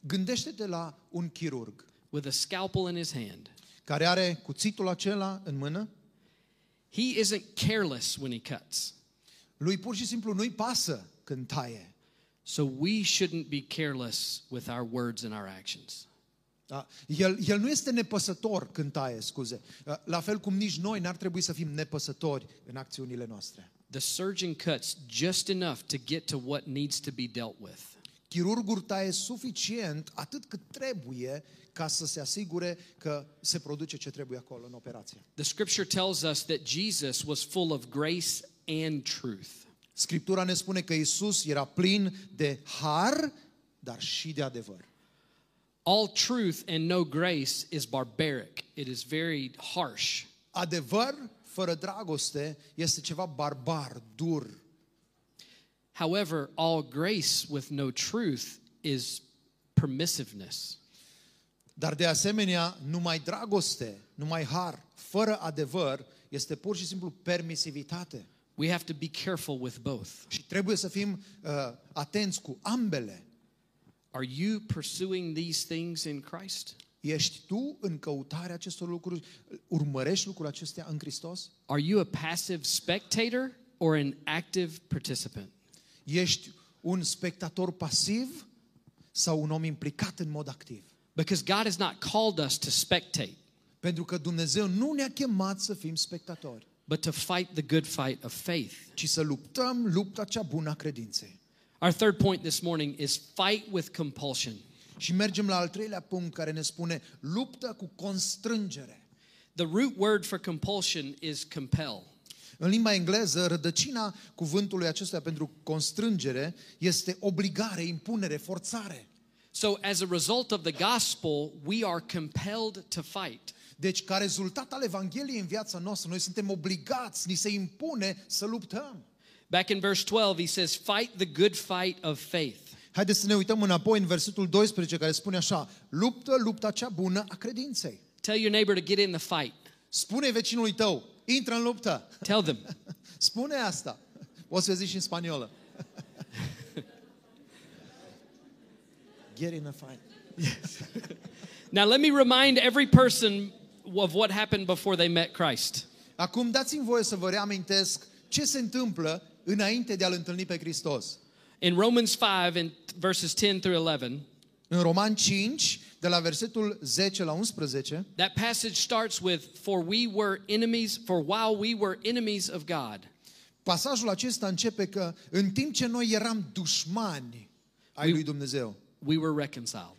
Gândește-te la un chirurg with a scalpel in his hand. care are cuțitul acela în mână, He isn't careless when he cuts. Lui pur și simplu nu-i pasă când taie. So we shouldn't be careless with our words and our actions. Da? El, el nu este nepăsător când taie, scuze. La fel cum nici noi n-ar trebui să fim nepăsători în acțiunile noastre. The surgeon cuts just enough to get to what needs to be dealt with. Chirurgul taie suficient atât cât trebuie ca să se asigure că se produce ce trebuie acolo în operație. The scripture tells us that Jesus was full of grace and truth. Scriptura ne spune că Isus era plin de har, dar și de adevăr. All truth and no grace is barbaric. It is very harsh. Adevăr fără dragoste este ceva barbar, dur. However, all grace with no truth is permissiveness. Dar de asemenea, numai dragoste, numai har, fără adevăr, este pur și simplu permisivitate. We have to be careful with both. Și trebuie să fim uh, atenți cu ambele. Are you pursuing these things in Christ? Ești tu în căutarea acestor lucruri? Urmărești lucrurile acestea în Hristos? Are you a passive spectator or an active participant? Ești un spectator pasiv sau un om implicat în mod activ? Because God has not called us to spectate, Pentru că Dumnezeu nu ne-a chemat să fim spectatori, but to fight the good fight of faith. ci să luptăm lupta cea bună a credinței. Our third point this morning is fight with compulsion. Și mergem la al treilea punct care ne spune luptă cu constrângere. The root word for compulsion is compel. În limba engleză, rădăcina cuvântului acesta pentru constrângere este obligare, impunere, forțare. So, as a result of the gospel, we are compelled to fight. Deci, ca rezultat al Evangheliei în viața noastră, noi suntem obligați, ni se impune să luptăm. Back in verse 12, he says, Fight the good fight of faith. Haideți să ne uităm înapoi în versetul 12 care spune așa, luptă lupta cea bună a credinței. Tell your neighbor to get in the fight. Spune vecinului tău, intră în luptă. Tell them. Spune asta. O să zici și în spaniolă. Get in a fight. Now, let me remind every person of what happened before they met Christ. Acum dați-mi voie să vă reamintesc ce se întâmplă înainte de a-L întâlni pe Hristos. In Romans 5, in verses 10 through 11, În Roman 5, de la versetul 10 la 11, that passage starts with, For we were enemies, for while we were enemies of God. pasajul acesta începe că în timp ce noi eram dușmani ai lui Dumnezeu, we were reconciled.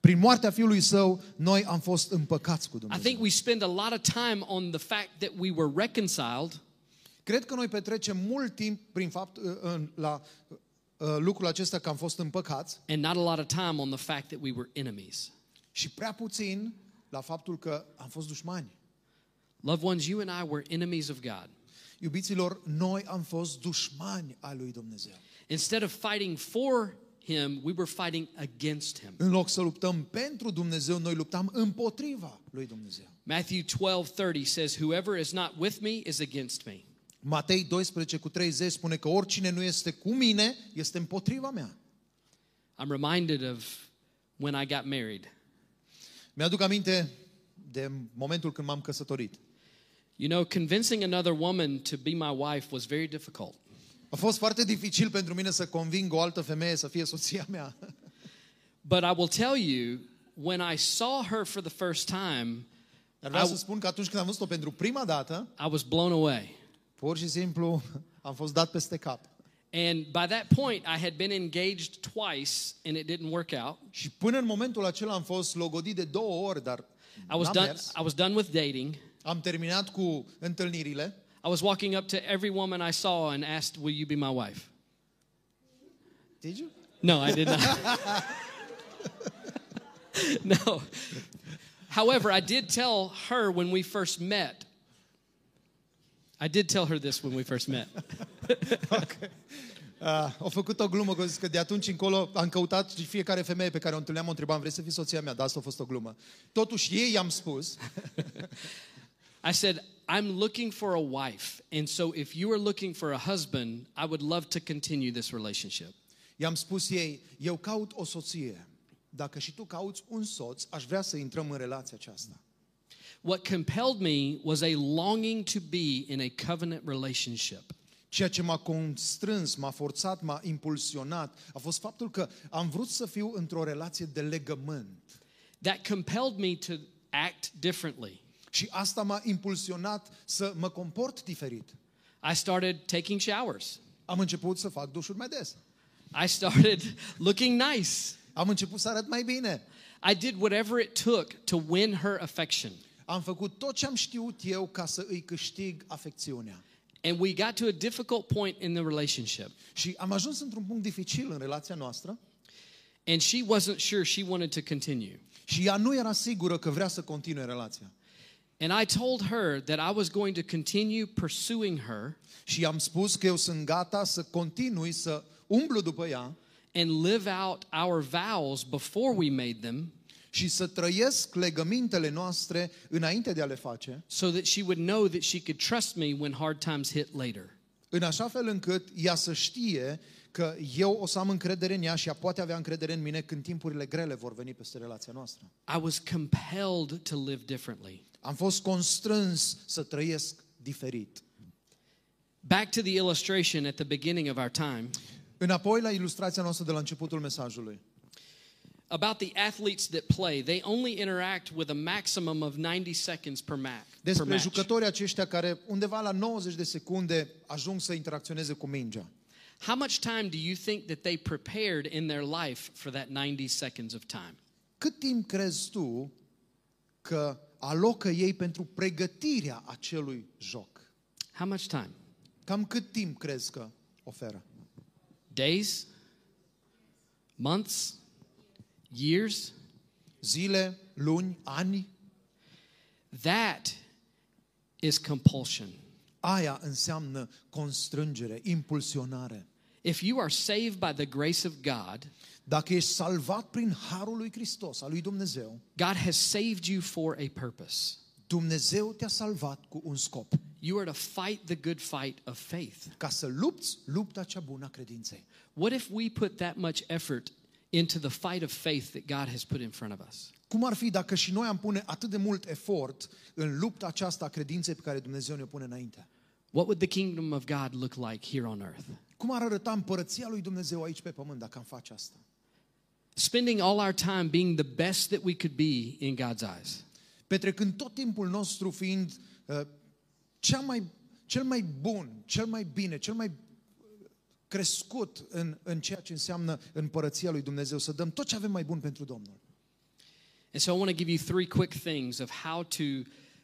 Prin moartea Fiului Său, noi am fost împăcați cu I Dumnezeu. think we spend a lot of time on the fact that we were reconciled Cred că noi petrecem mult timp prin fapt uh, în- la uh, lucrul acesta că am fost împăcați and not a lot of time on the fact that we were enemies. și prea puțin la faptul că am fost dușmani. Loved ones, you and I were enemies of God. Iubiților, noi am fost dușmani ai lui Dumnezeu. Instead of fighting for Him, we were fighting against Him. În loc să luptăm pentru Dumnezeu, noi luptam împotriva lui Dumnezeu. Matthew 12 30 says, Whoever is not with me is against me. Matei 12 cu 30 spune că oricine nu este cu mine este împotriva mea. I'm reminded of when I got married. Mi-aduc aminte de momentul când m-am căsătorit. You know, convincing another woman to be my wife was very difficult. A fost foarte dificil pentru mine să conving o altă femeie să fie soția mea. But I will tell you, when I saw her for the first time, Dar vreau Au- să spun că atunci când am văzut-o pentru prima dată, I was blown away. pur și simplu am fost dat peste cap. And by that point, I had been engaged twice and it didn't work out. Și până în momentul acela am fost logodit de două ori, dar I was n-a done, mers. I was done with dating. Am terminat cu întâlnirile I was walking up to every woman I saw and asked, Will you be my wife? Did you? No, I did not. no. However, I did tell her when we first met. I did tell her this when we first met. okay. Uh, au făcut o glumă, că, că de atunci încolo am căutat și fiecare femeie pe care o întâlneam o întrebam, vrei să fii soția mea? Da, asta a fost o glumă. Totuși ei i-am spus, I said, I'm looking for a wife. And so if you are looking for a husband, I would love to continue this relationship. i-am spus ei, eu caut o soție. Dacă și tu cauți un soț, aș vrea să intrăm în relația aceasta. What compelled me was a longing to be in a covenant relationship. Ceea ce m-a constrâns, m-a forțat, m-a impulsionat, a fost faptul că am vrut să fiu într-o relație de legământ. That compelled me to act differently. Și asta m-a impulsionat să mă comport diferit. I started taking showers. Am început să fac dușuri mai des. I started looking nice. Am început să arăt mai bine. I did whatever it took to win her affection. Am făcut tot ce am știut eu ca să îi câștig afecțiunea. And we got to a difficult point in the relationship. Și am ajuns într-un punct dificil în relația noastră And she wasn't sure she wanted to continue. și ea nu era sigură că vrea să continue relația. And I told her that I was going to continue pursuing her Și i-am spus că eu sunt gata să continui să umblu după ea and live out our vows before we made them și să trăiesc legămintele noastre înainte de a le face, so that she would know that she could trust me when hard times hit later. în așa fel încât ea să știe că eu o să am încredere în ea și ea poate avea încredere în mine când timpurile grele vor veni peste relația noastră. I was compelled to live differently. Am fost constrâns să trăiesc diferit. Back to the illustration at the beginning of our time Înapoi la ilustrația noastră de la începutul mesajului. about the athletes that play. They only interact with a maximum of 90 seconds per, ma- per Despre match. jucătorii aceștia care undeva la 90 de secunde ajung să interacționeze cu mingea. How much time do you think that they prepared in their life for that 90 seconds of time? Cât timp crezi tu că alocă ei pentru pregătirea acelui joc? How much time? Cam cât timp crezi că oferă? Days? Months? Years? Zile, luni, ani? That is compulsion. Aia înseamnă constrângere, impulsionare. If you are saved by the grace of God, Dacă ești salvat prin harul lui Hristos, al lui Dumnezeu, God has saved you for a purpose. Dumnezeu te-a salvat cu un scop. You are to fight the good fight of faith. Ca să lupți lupta cea bună a credinței. What if we put that much effort into the fight of faith that God has put in front of us? Cum ar fi dacă și noi am pune atât de mult efort în lupta aceasta a credinței pe care Dumnezeu ne pune înainte? What would the kingdom of God look like here on earth? Cum ar arăta împărăția lui Dumnezeu aici pe pământ dacă am face asta? Spending all our time being the best that we could be in God's eyes. Petrecând tot timpul nostru fiind uh, cea mai, cel mai bun, cel mai bine, cel mai crescut în, în ceea ce înseamnă împărăția lui Dumnezeu, să dăm tot ce avem mai bun pentru Domnul. And so I want to give you three quick things of how to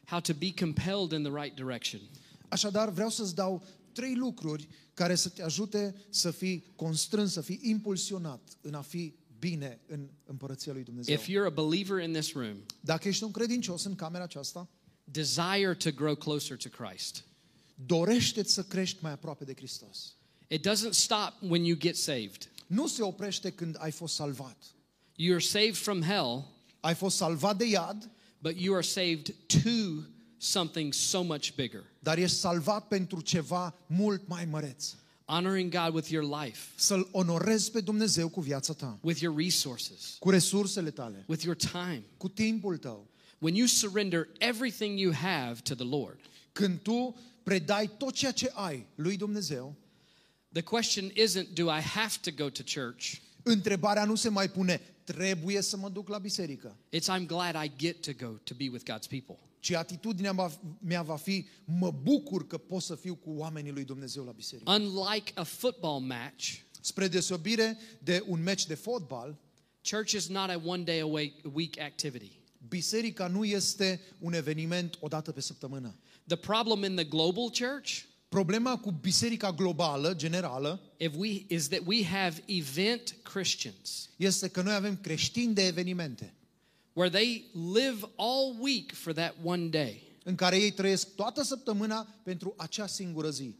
how to be compelled in the right direction. Așadar, vreau să-ți dau trei lucruri care să te ajute să fii constrâns, să fii impulsionat în a fi bine în împărăția lui Dumnezeu. If you're a believer in this room, Dacă ești un credincios în camera aceasta, desire to grow closer to Christ. dorește să crești mai aproape de Hristos. It doesn't stop when you get saved. Nu se oprește când ai fost salvat. You are saved from hell, Ai fost salvat de iad, but you are saved to something so much bigger. Dar ești salvat pentru ceva mult mai măreț. Honoring God with your life, Să-L onorezi pe Dumnezeu cu viața ta, with your resources, cu resursele tale, with your time. cu timpul tău. When you surrender everything you have to the Lord, Când tu predai tot ceea ce ai lui Dumnezeu, the question isn't, do I have to go to church? întrebarea nu se mai pune, trebuie să mă duc la biserică, It's I'm glad I get to go to be with God's people. Ci atitudinea va- mea va fi mă bucur că pot să fiu cu oamenii lui Dumnezeu la biserică. Unlike a football match, Spre deosebire de un meci de fotbal, church is not a one day a week, a week activity. biserica nu este un eveniment o dată pe săptămână. The problem in the global church Problema cu biserica globală, generală, if we, is that we have event Christians este că noi avem creștini de evenimente, where they live all week for that one day, în care ei trăiesc toată săptămâna pentru acea singură zi.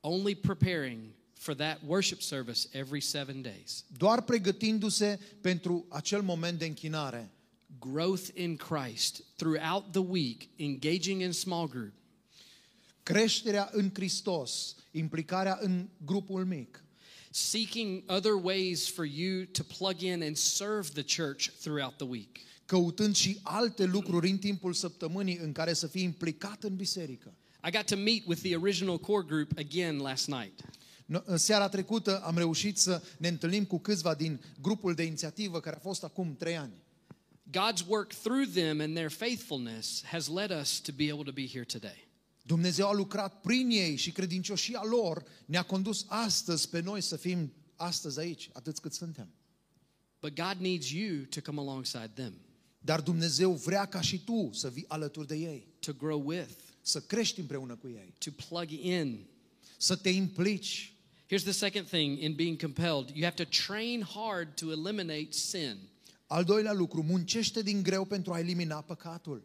only preparing for that worship service every seven days. Doar pregătindu-se pentru acel moment de închinare. Growth in Christ throughout the week, engaging in small group, Creșterea în Hristos, implicarea în grupul mic, seeking other ways for you to plug in and serve the church throughout the week. căutând și alte lucruri în timpul săptămânii în care să fii implicat în biserică. I got to meet with the original core group again last night. No- În seara trecută am reușit să ne întâlnim cu câțiva din grupul de inițiativă care a fost acum trei ani. God's work through them and their faithfulness has led us to be able to be here today. Dumnezeu a lucrat prin ei și credincioșia lor ne-a condus astăzi pe noi să fim astăzi aici, atât cât suntem. But God needs you to come alongside them, Dar Dumnezeu vrea ca și tu să vii alături de ei, to grow with, să crești împreună cu ei, to plug in. să te implici. Here's the second thing in being compelled you have to train hard to eliminate sin. Al doilea lucru, muncește din greu pentru a elimina păcatul.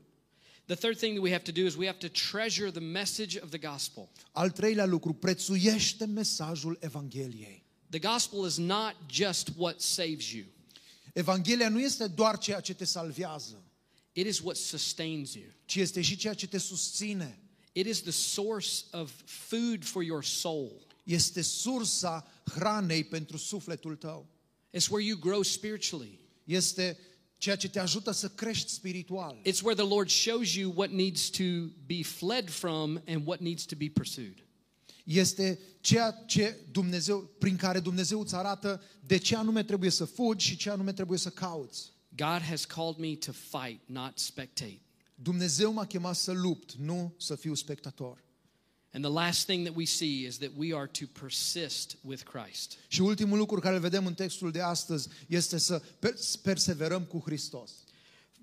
The third thing that we have to do is we have to treasure the message of the gospel. Al treilea lucru, prețuiește mesajul Evangheliei. The gospel is not just what saves you, Evanghelia nu este doar ceea ce te salvează, it is what sustains you. ci este și ceea ce te susține. It is the source of food for your soul. Este sursa hranei pentru sufletul tău. It's where you grow spiritually. Este ceea ce te ajută să crești spiritual. It's where the Lord shows you what needs to be fled from and what needs to be pursued. Este ceea ce Dumnezeu, prin care Dumnezeu îți arată de ce anume trebuie să fugi și ce anume trebuie să cauți. God has called me to fight, not spectate. Dumnezeu m-a chemat să lupt, nu să fiu spectator. And the last thing that we see is that we are to persist with Christ. Și ultimul lucru care îl vedem în textul de astăzi este să pers- perseverăm cu Hristos.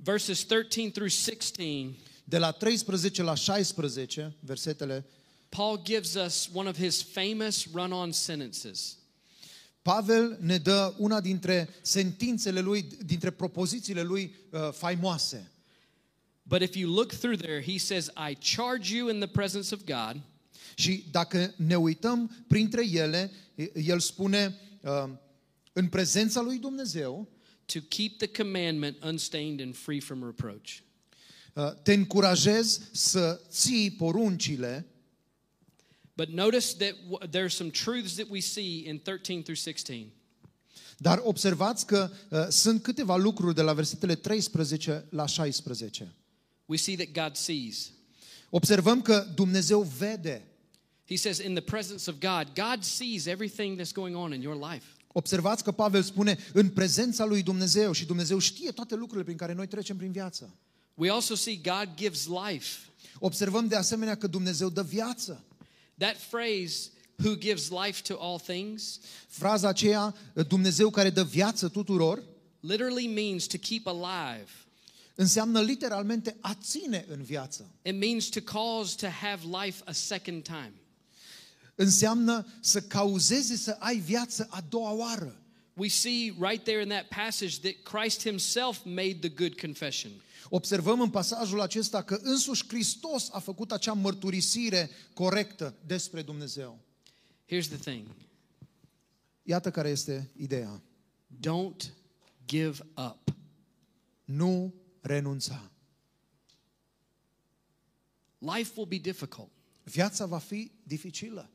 Verses 13 through 16, De la 13 la 16, versetele, Paul gives us one of his famous run on sentences. Pavel ne dă una dintre sentințele lui, dintre propozițiile lui uh, faimoase. But if you look through there, he says, I charge you in the presence of God Și dacă ne uităm printre ele, el spune uh, în prezența lui Dumnezeu, to keep the commandment unstained and free from reproach. uh, te încurajez să ții poruncile, But notice that w- there's some truths that we see in 13 through 16. dar observați că uh, sunt câteva lucruri de la versetele 13 la 16. We see that God sees. Observăm că Dumnezeu vede. He says, in the presence of God, God sees everything that's going on in your life. Observați că Pavel spune în prezența lui Dumnezeu și Dumnezeu știe toate lucrurile prin care noi trecem prin viață. We also see God gives life. Observăm de asemenea că Dumnezeu dă viață. That phrase, who gives life to all things, Fraza aceea, Dumnezeu care dă viață tuturor, literally means to keep alive. înseamnă literalmente a ține în viață. It means to cause to have life a second time. Înseamnă să cauzeze să ai viață a doua oară. We see right there in that passage that Christ himself made the good confession. Observăm în pasajul acesta că însuși Hristos a făcut acea mărturisire corectă despre Dumnezeu. Here's the thing Iată care este ideea. don't give up. Nu renunța. Life will be difficult. Viața va fi dificilă.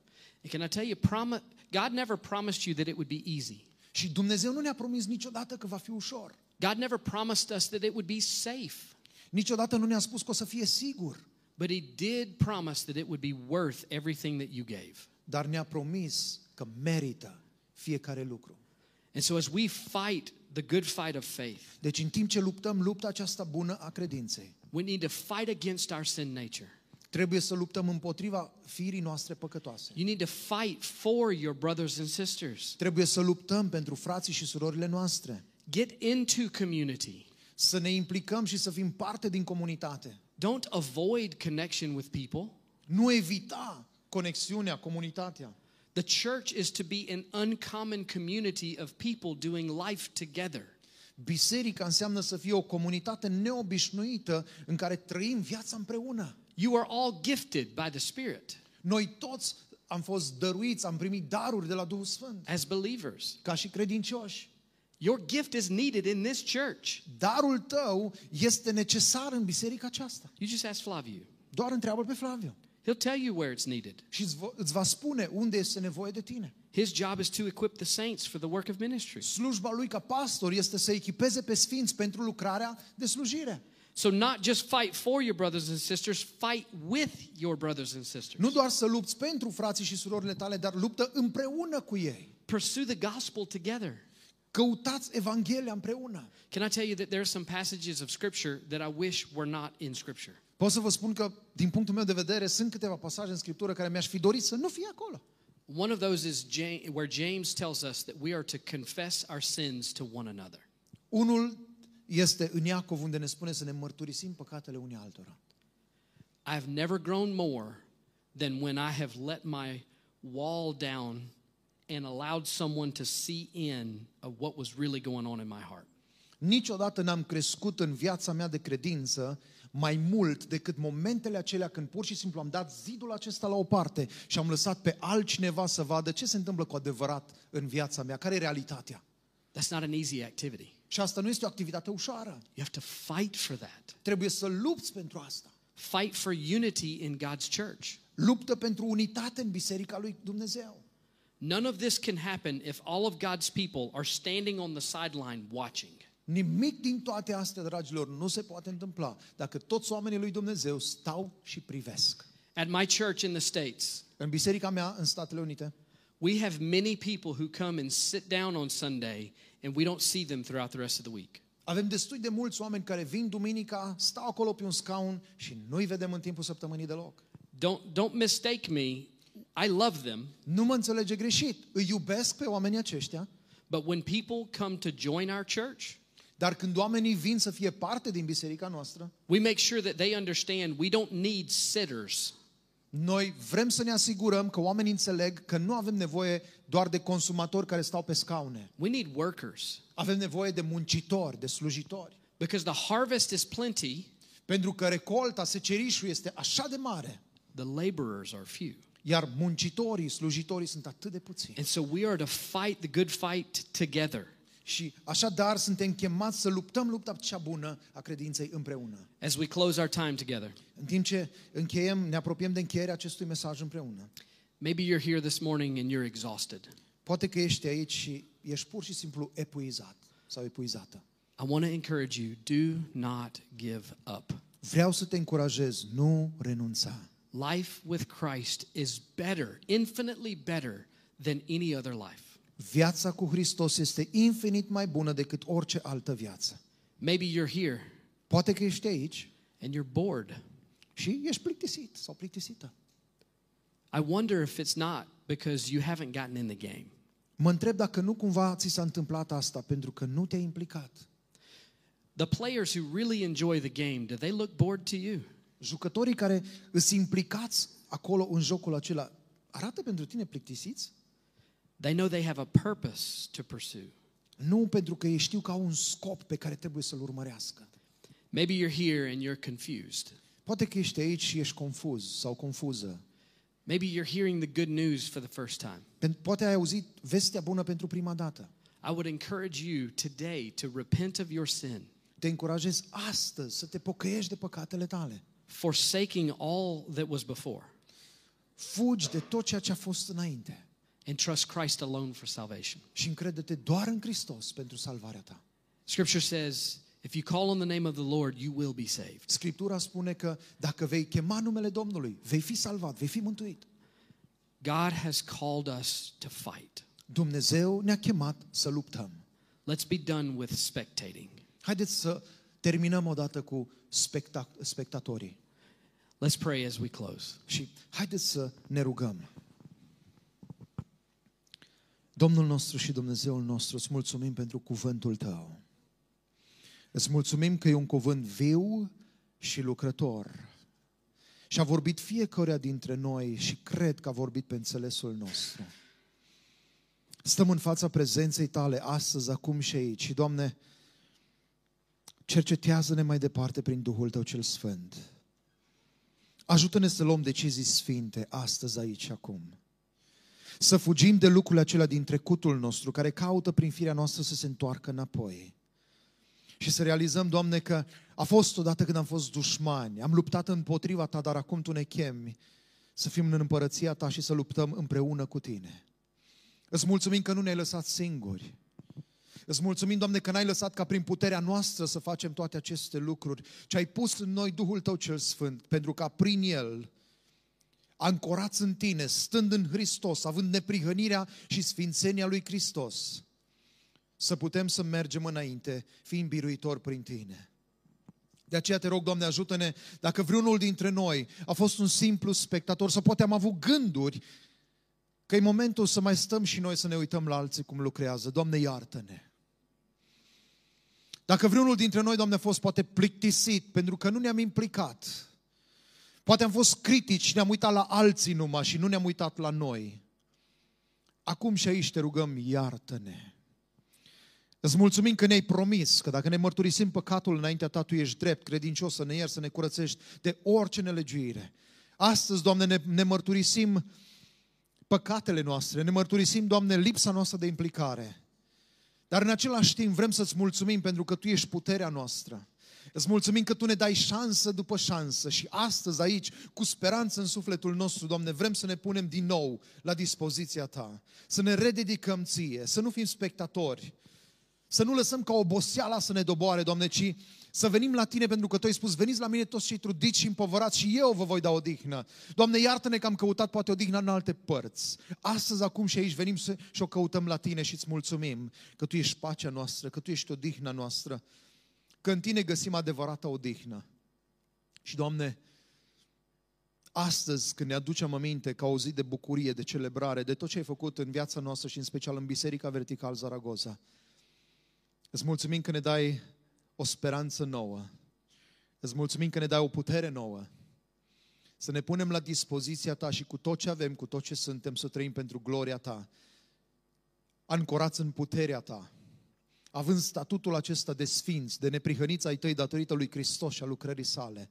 And can I tell you, promi- God never promised you that it would be easy. Și Dumnezeu nu ne-a promis niciodată că va fi ușor. God never promised us that it would be safe. Niciodată nu ne-a spus că o să fie sigur. But He did promise that it would be worth everything that you gave. Dar ne-a promis că merită fiecare lucru. And so as we fight the good fight of faith. Deci în timp ce luptăm lupta aceasta bună a credinței, We need to fight against our sin nature. Trebuie să luptăm împotriva firii noastre păcătoase. You need to fight for your brothers and sisters. Trebuie să luptăm pentru frații și surorile noastre. Get into community. Să ne implicăm și să fim parte din comunitate. Don't avoid connection with people. Nu evita conexiunea, comunitatea. The church is to be an uncommon community of people doing life together. Biserica înseamnă să fie o comunitate neobișnuită în care trăim viața împreună. You are all gifted by the Spirit Noi toți am fost dăruiți, am primit daruri de la Duhul Sfânt, as believers. ca și credincioși. Your gift is needed in this church. Darul tău este necesar în biserica aceasta. You just ask Flaviu. Doar întreabă pe Flaviu. He'll tell you where it's needed. Și îți va- îți va spune unde este nevoie de tine. His job is to equip the saints for the work of ministry. Slujba lui ca pastor este să echipeze pe sfinți pentru lucrarea de slujire. So, not just fight for your brothers and sisters, fight with your brothers and sisters. Nu doar să lupți pentru frații și surorile tale, dar luptă împreună cu ei. Pursue the gospel together. Căutați Evanghelia împreună. Can I tell you that there are some passages of Scripture that I wish were not in Scripture? Pot să vă spun că, din punctul meu de vedere, sunt câteva pasaje în Scriptură care mi-aș fi dorit să nu fie acolo. One of those is Ja- where James tells us that we are to confess our sins to one another. Unul este în Iacov, unde ne spune să ne mărturisim păcatele unii altora. I have never grown more than when I have let my wall down and allowed someone to see in of what was really going on in my heart. Niciodată n-am crescut în viața mea de credință mai mult decât momentele acelea când pur și simplu am dat zidul acesta la o parte și am lăsat pe altcineva să vadă ce se întâmplă cu adevărat în viața mea, care e realitatea. That's not an easy activity. Și asta nu este o activitate ușoară. You have to fight for that. Trebuie să lupți pentru asta. Fight for unity in God's church. Luptă pentru unitate în biserica lui Dumnezeu. None of this can happen if all of God's people are standing on the sideline watching. Nimic din toate astea, dragilor, nu se poate întâmpla dacă toți oamenii lui Dumnezeu stau și privesc. At my church in the States, În biserica mea, în Statele Unite, we have many people who come and sit down on Sunday and we don't see them throughout the rest of the week. avem destui de mulți oameni care vin duminica, stau acolo pe un scaun și nu-i vedem în timpul săptămânii deloc. Don't, don't mistake me. I love them, Nu mă înțelege greșit. Îi iubesc pe oamenii aceștia, but when people come to join our church, dar când oamenii vin să fie parte din biserica noastră, we make sure that they understand we don't need sitters. Noi vrem să ne asigurăm că oamenii înțeleg că nu avem nevoie doar de consumatori care stau pe scaune. We need workers Avem nevoie de muncitori, de slujitori. because the harvest is plenty, Pentru că recolta, secerișul este așa de mare, the laborers are few. iar muncitorii, slujitorii sunt atât de puțini. And so we are to fight the good fight together. Și așadar suntem chemați să luptăm lupta cea bună a credinței împreună. As we close our time together, În timp ce încheiem, ne apropiem de încheierea acestui mesaj împreună. maybe you're here this morning and you're exhausted. Poate că ești aici și ești pur și simplu epuizat sau epuizată. I want to encourage you do not give up. Vreau să te încurajez, nu renunța. Life with Christ is better, infinitely better than any other life. Viața cu Hristos este infinit mai bună decât orice altă viață. Maybe you're here Poate că ești aici and you're bored. și ești plictisit sau plictisită. I wonder if it's not because you haven't gotten in the game. Mă întreb dacă nu cumva ți s-a întâmplat asta pentru că nu te-ai implicat. The players who really enjoy the game, do they look bored to you? Jucătorii care îs implicați acolo în jocul acela, arată pentru tine plictisiți? They know they have a purpose to pursue. Nu pentru că ei știu că au un scop pe care trebuie să-l urmărească. Maybe you're here and you're confused. Poate că ești aici și ești confuz sau confuză. Maybe you're hearing the good news for the first time. Pen- Poate ai auzit vestea bună pentru prima dată. I would encourage you today to repent of your sin, Te încurajez astăzi să te pocăiești de păcatele tale. forsaking all that was before, Fugi de tot ceea ce a fost înainte and trust Christ alone for salvation. și încrede-te doar în Hristos pentru salvarea ta. Scripture says, if you call on the name of the Lord, you will be saved. Scriptura spune că dacă vei chema numele Domnului, vei fi salvat, vei fi mântuit. God has called us to fight. Dumnezeu ne-a chemat să luptăm. Let's be done with spectating. Haideți să terminăm odată cu specta- spectatorii. Let's pray as we close. Și haideți să ne rugăm. Domnul nostru și Dumnezeul nostru, îți mulțumim pentru cuvântul Tău. Îți mulțumim că e un cuvânt viu și lucrător. Și a vorbit fiecare dintre noi și cred că a vorbit pe înțelesul nostru. Stăm în fața prezenței Tale astăzi, acum și aici. Și, Doamne, cercetează-ne mai departe prin Duhul Tău cel Sfânt. Ajută-ne să luăm decizii sfinte astăzi, aici și acum. Să fugim de lucrurile acelea din trecutul nostru, care caută prin firea noastră să se întoarcă înapoi. Și să realizăm, Doamne, că a fost odată când am fost dușmani, am luptat împotriva Ta, dar acum Tu ne chemi să fim în împărăția Ta și să luptăm împreună cu Tine. Îți mulțumim că nu ne-ai lăsat singuri. Îți mulțumim, Doamne, că n-ai lăsat ca prin puterea noastră să facem toate aceste lucruri, ci ai pus în noi Duhul Tău cel Sfânt, pentru ca prin El, ancorați în Tine, stând în Hristos, având neprihănirea și sfințenia lui Hristos, să putem să mergem înainte, fiind biruitori prin Tine. De aceea te rog, Doamne, ajută-ne, dacă vreunul dintre noi a fost un simplu spectator, sau poate am avut gânduri că e momentul să mai stăm și noi să ne uităm la alții cum lucrează. Doamne, iartă-ne. Dacă vreunul dintre noi, Doamne, a fost poate plictisit pentru că nu ne-am implicat, poate am fost critici și ne-am uitat la alții numai și nu ne-am uitat la noi, acum și aici te rugăm, iartă-ne. Îți mulțumim că ne-ai promis că dacă ne mărturisim păcatul înaintea ta, Tu ești drept, credincios, să ne ierți, să ne curățești de orice nelegiuire. Astăzi, Doamne, ne, ne mărturisim păcatele noastre, ne mărturisim, Doamne, lipsa noastră de implicare. Dar în același timp vrem să-ți mulțumim pentru că Tu ești puterea noastră. Îți mulțumim că Tu ne dai șansă după șansă și astăzi aici, cu speranță în sufletul nostru, Doamne, vrem să ne punem din nou la dispoziția Ta, să ne rededicăm Ție, să nu fim spectatori, să nu lăsăm ca oboseala să ne doboare, Doamne, ci să venim la Tine pentru că Tu ai spus, veniți la mine toți cei trudiți și împovărați și eu vă voi da odihnă. Doamne, iartă-ne că am căutat poate odihnă în alte părți. Astăzi, acum și aici venim să, și o căutăm la Tine și îți mulțumim că Tu ești pacea noastră, că Tu ești odihna noastră, că în Tine găsim adevărata odihnă. Și, Doamne, astăzi, când ne aducem aminte ca o zi de bucurie, de celebrare, de tot ce ai făcut în viața noastră și în special în Biserica Vertical Zaragoza, îți mulțumim că ne dai o speranță nouă. Îți mulțumim că ne dai o putere nouă. Să ne punem la dispoziția Ta și cu tot ce avem, cu tot ce suntem, să trăim pentru gloria Ta. Ancorați în puterea Ta. Având statutul acesta de sfinți, de neprihăniți ai Tăi datorită lui Hristos și a lucrării sale.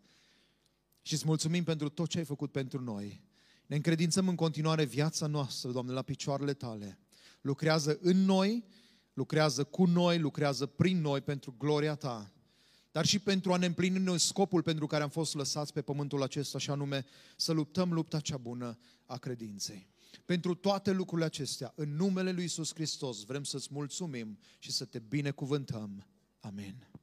Și îți mulțumim pentru tot ce ai făcut pentru noi. Ne încredințăm în continuare viața noastră, Doamne, la picioarele Tale. Lucrează în noi lucrează cu noi, lucrează prin noi pentru gloria Ta, dar și pentru a ne împlini noi scopul pentru care am fost lăsați pe pământul acesta, și anume să luptăm lupta cea bună a credinței. Pentru toate lucrurile acestea, în numele Lui Iisus Hristos, vrem să-ți mulțumim și să te binecuvântăm. Amin.